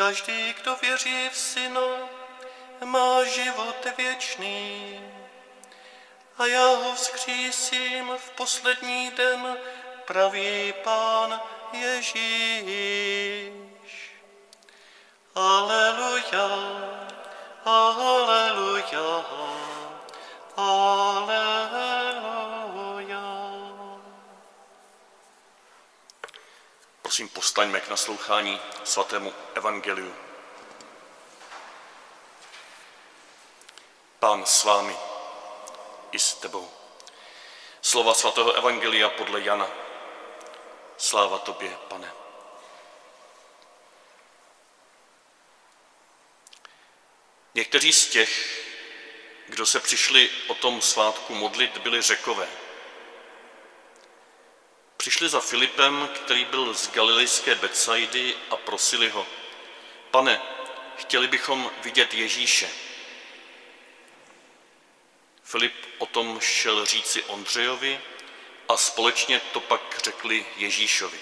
Každý, kdo věří v Syna, má život věčný. A já ho vzkřísím v poslední den, praví pán Ježíš. Aleluja, aleluja, aleluja. Prosím, postaňme k naslouchání svatému evangeliu. Pán s vámi i s tebou. Slova svatého evangelia podle Jana. Sláva tobě, pane. Někteří z těch, kdo se přišli o tom svátku modlit, byli řekové. Přišli za Filipem, který byl z galilejské Betsaidy a prosili ho, pane, chtěli bychom vidět Ježíše. Filip o tom šel říci Ondřejovi a společně to pak řekli Ježíšovi.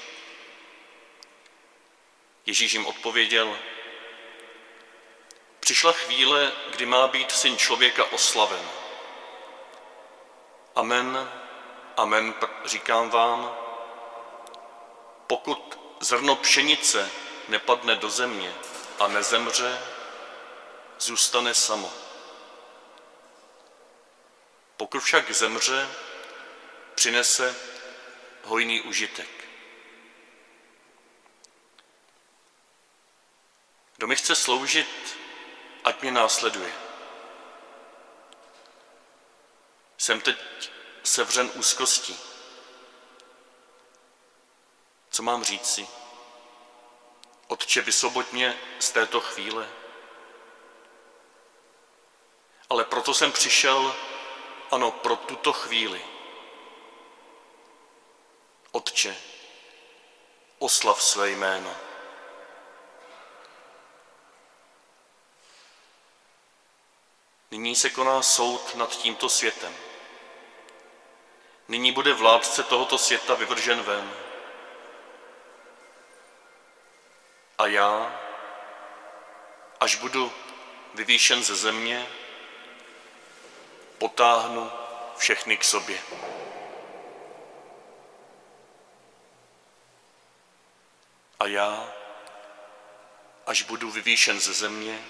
Ježíš jim odpověděl, přišla chvíle, kdy má být syn člověka oslaven. Amen, amen, říkám vám, pokud zrno pšenice nepadne do země a nezemře, zůstane samo. Pokud však zemře, přinese hojný užitek. Kdo mi chce sloužit, ať mě následuje. Jsem teď sevřen úzkostí. Co mám říci? Otče, vysvoboď mě z této chvíle. Ale proto jsem přišel, ano, pro tuto chvíli. Otče, oslav své jméno. Nyní se koná soud nad tímto světem. Nyní bude vládce tohoto světa vyvržen ven. A já, až budu vyvýšen ze země, potáhnu všechny k sobě. A já, až budu vyvýšen ze země,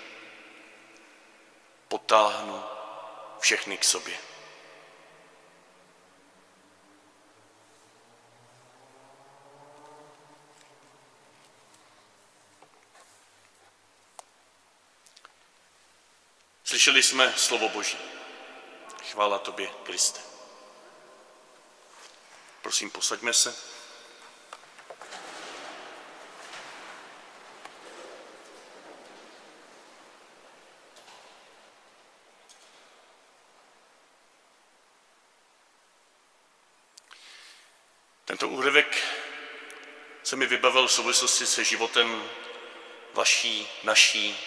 potáhnu všechny k sobě. Slyšeli jsme slovo Boží. Chvála tobě, Kriste. Prosím, posaďme se. Tento úryvek se mi vybavil v souvislosti se životem vaší, naší,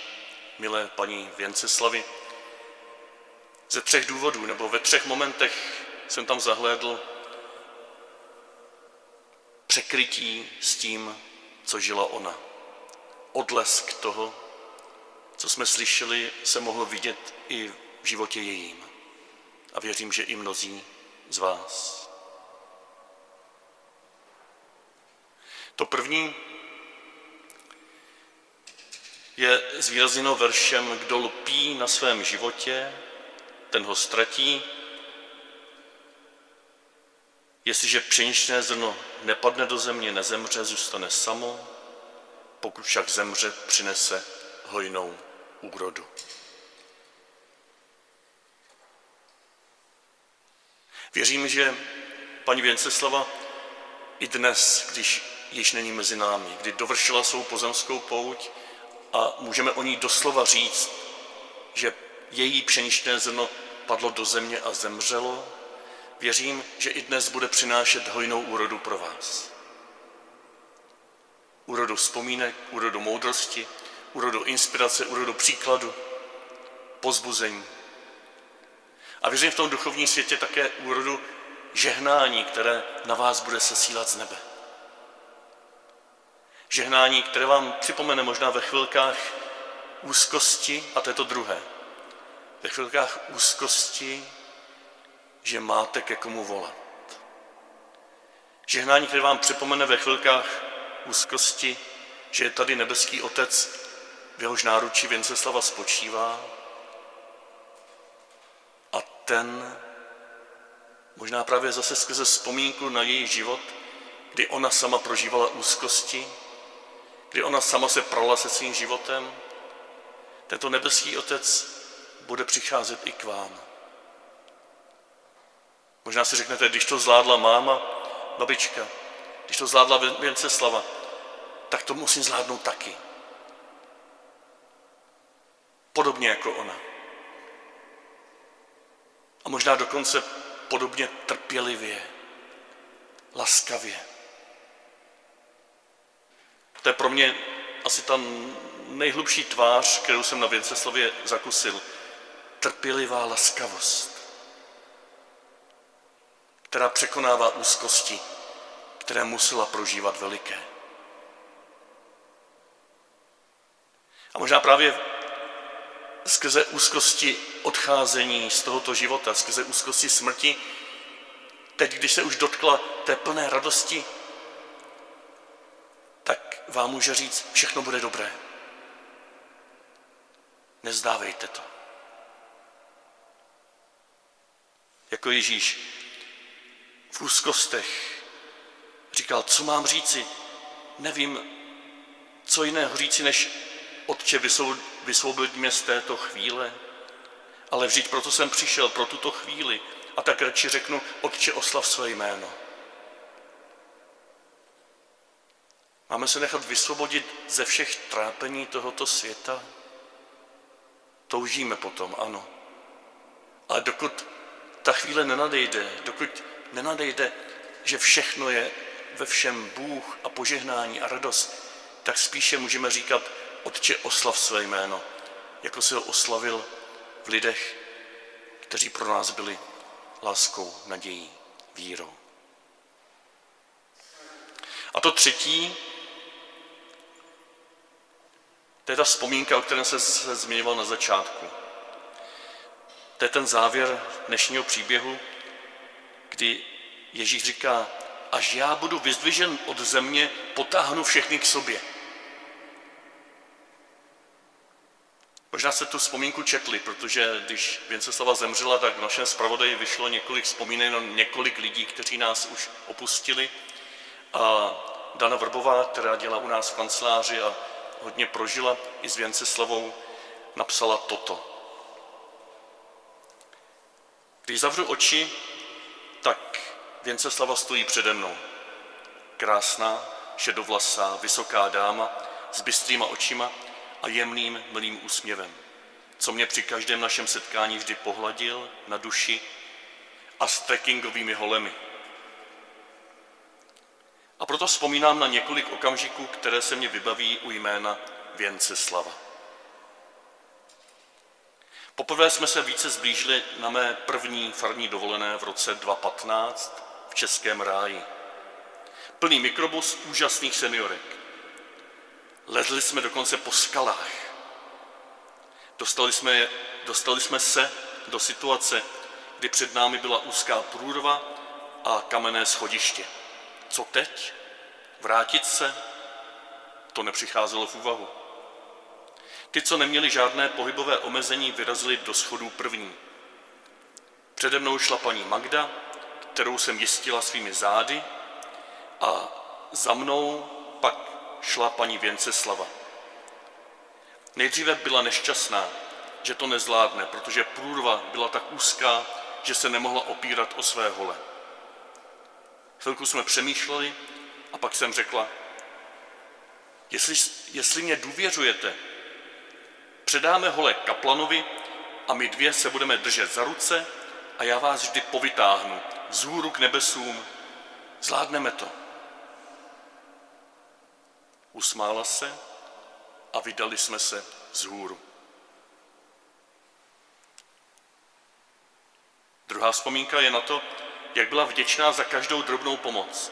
milé paní Věnceslavy. Ze třech důvodů, nebo ve třech momentech jsem tam zahlédl překrytí s tím, co žila ona. Odlesk toho, co jsme slyšeli, se mohlo vidět i v životě jejím. A věřím, že i mnozí z vás. To první je zvýrazněno veršem, kdo lpí na svém životě, ten ho ztratí, Jestliže pšeničné zrno nepadne do země, nezemře, zůstane samo, pokud však zemře, přinese hojnou úrodu. Věřím, že paní Věnceslava i dnes, když již není mezi námi, kdy dovršila svou pozemskou pouť a můžeme o ní doslova říct, že její pšeničné zrno padlo do země a zemřelo, věřím, že i dnes bude přinášet hojnou úrodu pro vás. Úrodu vzpomínek, úrodu moudrosti, úrodu inspirace, úrodu příkladu, pozbuzení. A věřím v tom duchovním světě také úrodu žehnání, které na vás bude sesílat z nebe. Žehnání, které vám připomene možná ve chvilkách úzkosti, a to je to druhé. Ve chvilkách úzkosti, že máte ke komu volat. Žehnání, které vám připomene ve chvilkách úzkosti, že je tady nebeský Otec, v jehož náručí Věnceslava spočívá a ten možná právě zase skrze vzpomínku na její život, kdy ona sama prožívala úzkosti, kdy ona sama se prala se svým životem, tento nebeský Otec bude přicházet i k vám. Možná si řeknete, když to zvládla máma, babička, když to zvládla Věnceslava, tak to musím zvládnout taky. Podobně jako ona. A možná dokonce podobně trpělivě, laskavě. To je pro mě asi ta nejhlubší tvář, kterou jsem na Věnceslavě zakusil. Trpělivá laskavost, která překonává úzkosti, které musela prožívat veliké. A možná právě skrze úzkosti odcházení z tohoto života, skrze úzkosti smrti, teď, když se už dotkla té plné radosti, vám může říct, všechno bude dobré. Nezdávejte to. Jako Ježíš v úzkostech říkal, co mám říci, nevím, co jiného říci, než Otče, vysvobodit mě z této chvíle, ale vždyť proto jsem přišel, pro tuto chvíli. A tak radši řeknu, Otče, oslav své jméno. Máme se nechat vysvobodit ze všech trápení tohoto světa? Toužíme potom, ano. Ale dokud ta chvíle nenadejde, dokud nenadejde, že všechno je ve všem Bůh a požehnání a radost, tak spíše můžeme říkat, Otče, oslav své jméno, jako si ho oslavil v lidech, kteří pro nás byli láskou, nadějí, vírou. A to třetí, to je ta vzpomínka, o které jsem se zmiňoval na začátku. To je ten závěr dnešního příběhu, kdy Ježíš říká, až já budu vyzdvižen od země, potáhnu všechny k sobě. Možná se tu vzpomínku četli, protože když Věnceslava zemřela, tak v našem zpravodaji vyšlo několik vzpomínek na několik lidí, kteří nás už opustili. A Dana Vrbová, která dělá u nás v kanceláři a hodně prožila i s Věnceslavou, napsala toto. Když zavřu oči, tak Věnceslava stojí přede mnou. Krásná, šedovlasá, vysoká dáma s bystrýma očima, a jemným, milým úsměvem, co mě při každém našem setkání vždy pohladil na duši a s trekkingovými holemi. A proto vzpomínám na několik okamžiků, které se mě vybaví u jména Věnceslava. Poprvé jsme se více zblížili na mé první farní dovolené v roce 2015 v Českém ráji. Plný mikrobus úžasných seniorek. Lezli jsme dokonce po skalách. Dostali jsme, dostali jsme se do situace, kdy před námi byla úzká průrva a kamenné schodiště. Co teď? Vrátit se? To nepřicházelo v úvahu. Ty, co neměli žádné pohybové omezení, vyrazili do schodů první. Přede mnou šla paní Magda, kterou jsem jistila svými zády a za mnou pak šla paní Věnceslava. Nejdříve byla nešťastná, že to nezvládne, protože průrva byla tak úzká, že se nemohla opírat o své hole. Chvilku jsme přemýšleli a pak jsem řekla, jestli, jestli mě důvěřujete, předáme hole kaplanovi a my dvě se budeme držet za ruce a já vás vždy povytáhnu vzhůru k nebesům. Zvládneme to. Usmála se a vydali jsme se vzhůru. Druhá vzpomínka je na to, jak byla vděčná za každou drobnou pomoc.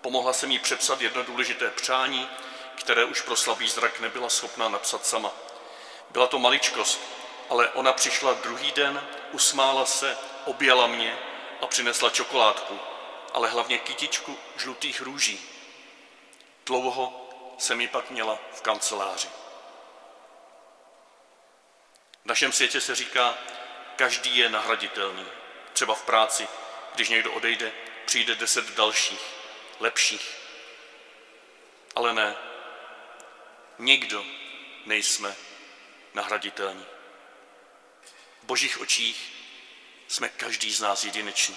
Pomohla se mi přepsat jedno důležité přání, které už pro slabý zrak nebyla schopná napsat sama. Byla to maličkost, ale ona přišla druhý den, usmála se, objala mě a přinesla čokoládku, ale hlavně kytičku žlutých růží. Dlouho jsem ji pak měla v kanceláři. V našem světě se říká, každý je nahraditelný. Třeba v práci, když někdo odejde, přijde deset dalších, lepších. Ale ne, nikdo nejsme nahraditelní. V božích očích jsme každý z nás jedinečný.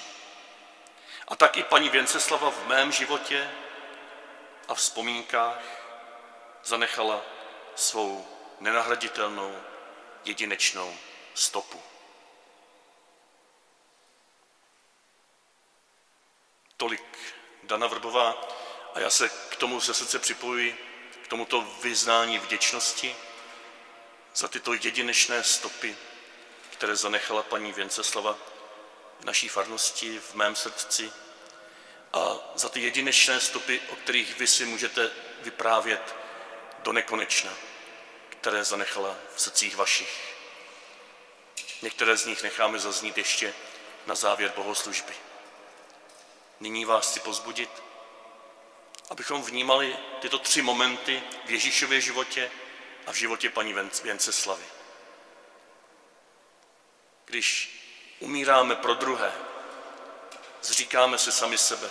A tak i paní Věnceslava v mém životě a vzpomínkách zanechala svou nenahraditelnou jedinečnou stopu. Tolik Dana Vrbová a já se k tomu ze srdce připojuji, k tomuto vyznání vděčnosti za tyto jedinečné stopy, které zanechala paní Věnceslava v naší farnosti, v mém srdci a za ty jedinečné stopy, o kterých vy si můžete vyprávět do nekonečna, které zanechala v srdcích vašich. Některé z nich necháme zaznít ještě na závěr bohoslužby. Nyní vás chci pozbudit, abychom vnímali tyto tři momenty v Ježíšově životě a v životě paní Věnceslavy. Když umíráme pro druhé, zříkáme se sami sebe,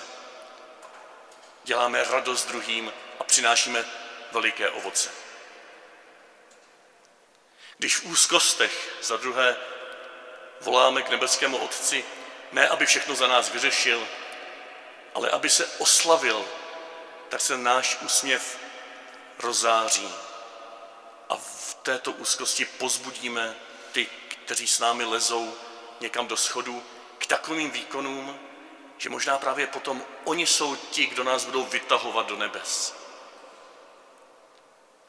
děláme radost druhým a přinášíme veliké ovoce. Když v úzkostech za druhé voláme k nebeskému Otci, ne aby všechno za nás vyřešil, ale aby se oslavil, tak se náš úsměv rozáří. A v této úzkosti pozbudíme ty, kteří s námi lezou někam do schodu, k takovým výkonům, že možná právě potom oni jsou ti, kdo nás budou vytahovat do nebes.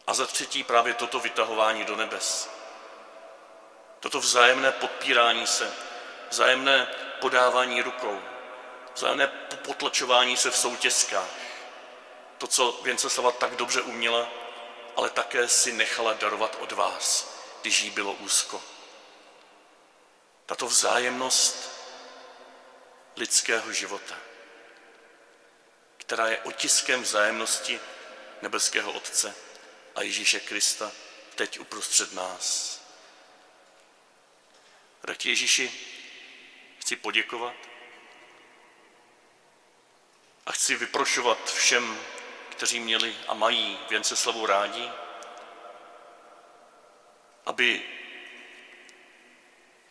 A za třetí právě toto vytahování do nebes. Toto vzájemné podpírání se, vzájemné podávání rukou, vzájemné potlačování se v soutězkách. To, co Věnceslava tak dobře uměla, ale také si nechala darovat od vás, když jí bylo úzko. Tato vzájemnost lidského života, která je otiskem vzájemnosti nebeského Otce a Ježíše Krista teď uprostřed nás. Tak Ježíši chci poděkovat a chci vyprošovat všem, kteří měli a mají Věnceslavu rádi, aby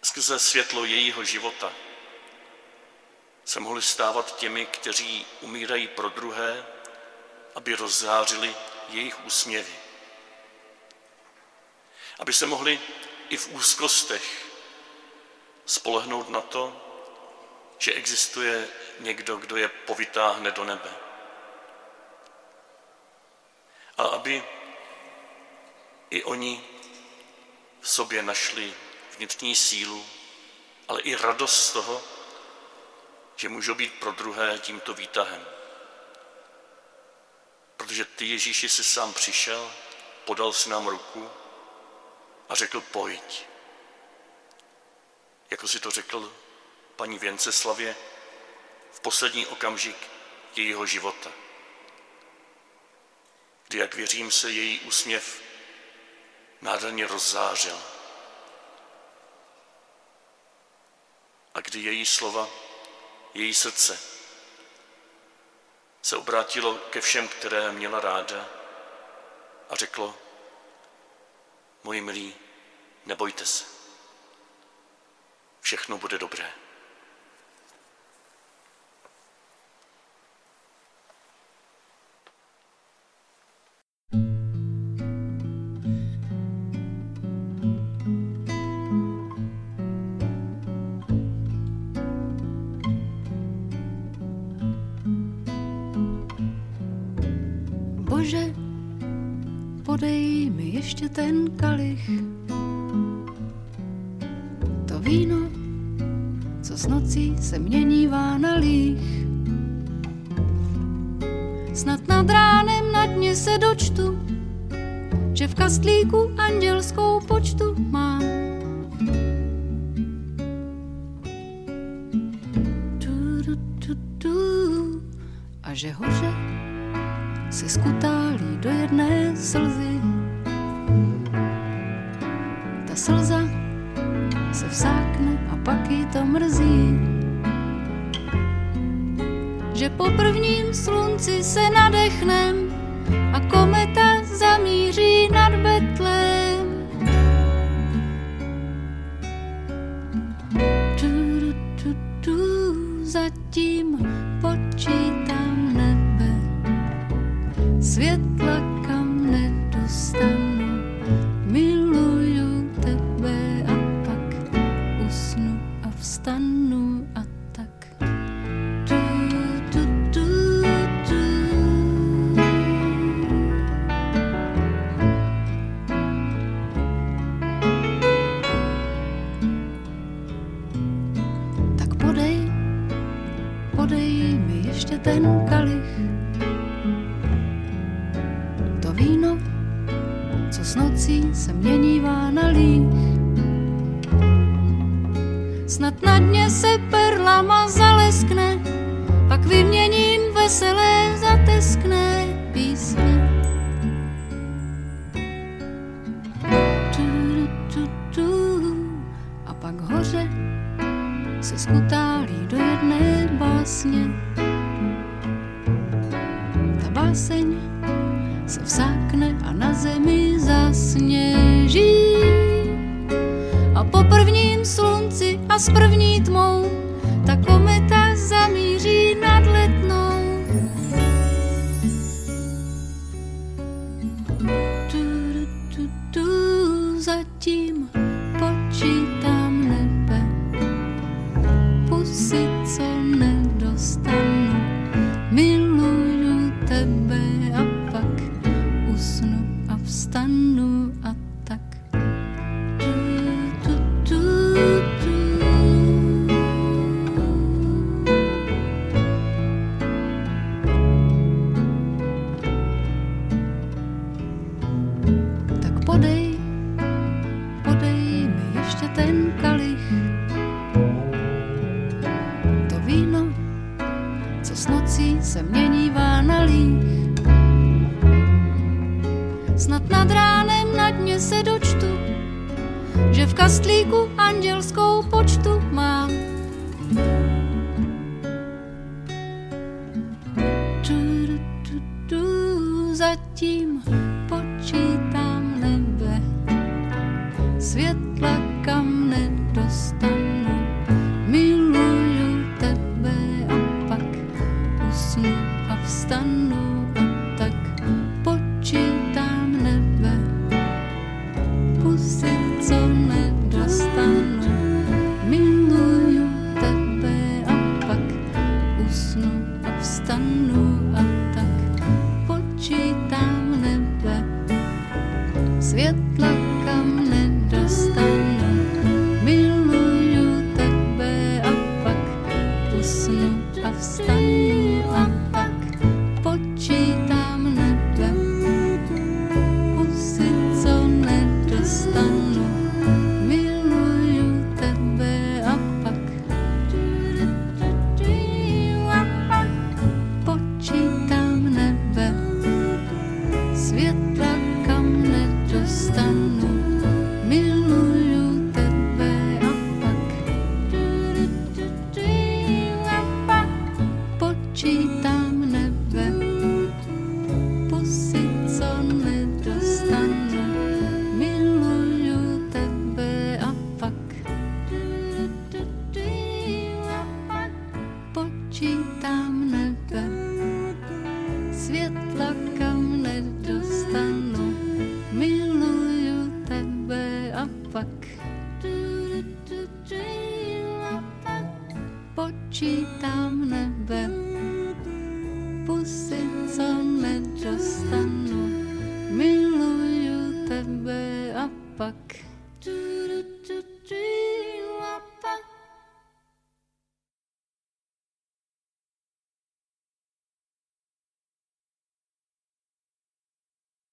skrze světlo jejího života se mohli stávat těmi, kteří umírají pro druhé, aby rozzářili jejich úsměvy. Aby se mohli i v úzkostech spolehnout na to, že existuje někdo, kdo je povytáhne do nebe. A aby i oni v sobě našli vnitřní sílu, ale i radost z toho, že můžou být pro druhé tímto výtahem. Protože ty Ježíši si sám přišel, podal si nám ruku a řekl pojď. Jako si to řekl paní Věnceslavě v poslední okamžik jejího života. Kdy, jak věřím se, její úsměv nádherně rozzářil. A kdy její slova její srdce se obrátilo ke všem, které měla ráda a řeklo, moji milí, nebojte se, všechno bude dobré. Ještě ten kalich. To víno, co s nocí se měnívá na líh. Snad nad ránem na dně se dočtu, že v kastlíku andělskou počtu mám. A že hoře se skutálí do jedné slzy. Slza se vsákne a pak jí to mrzí. Že po prvním slunci se nadechnem a kometa zamíří nad Betlém. Tu, tu, tu, zatím počítám nebe světla, ten kalich to víno, co s nocí se měnívá na líh. Snad na dně se perlama zaleskne, pak vyměním veselé se vsákne a na zemi zasněží. A po prvním slunci a s první tmou světla kam nedostanu. Miluju tebe a pak usnu a vstanu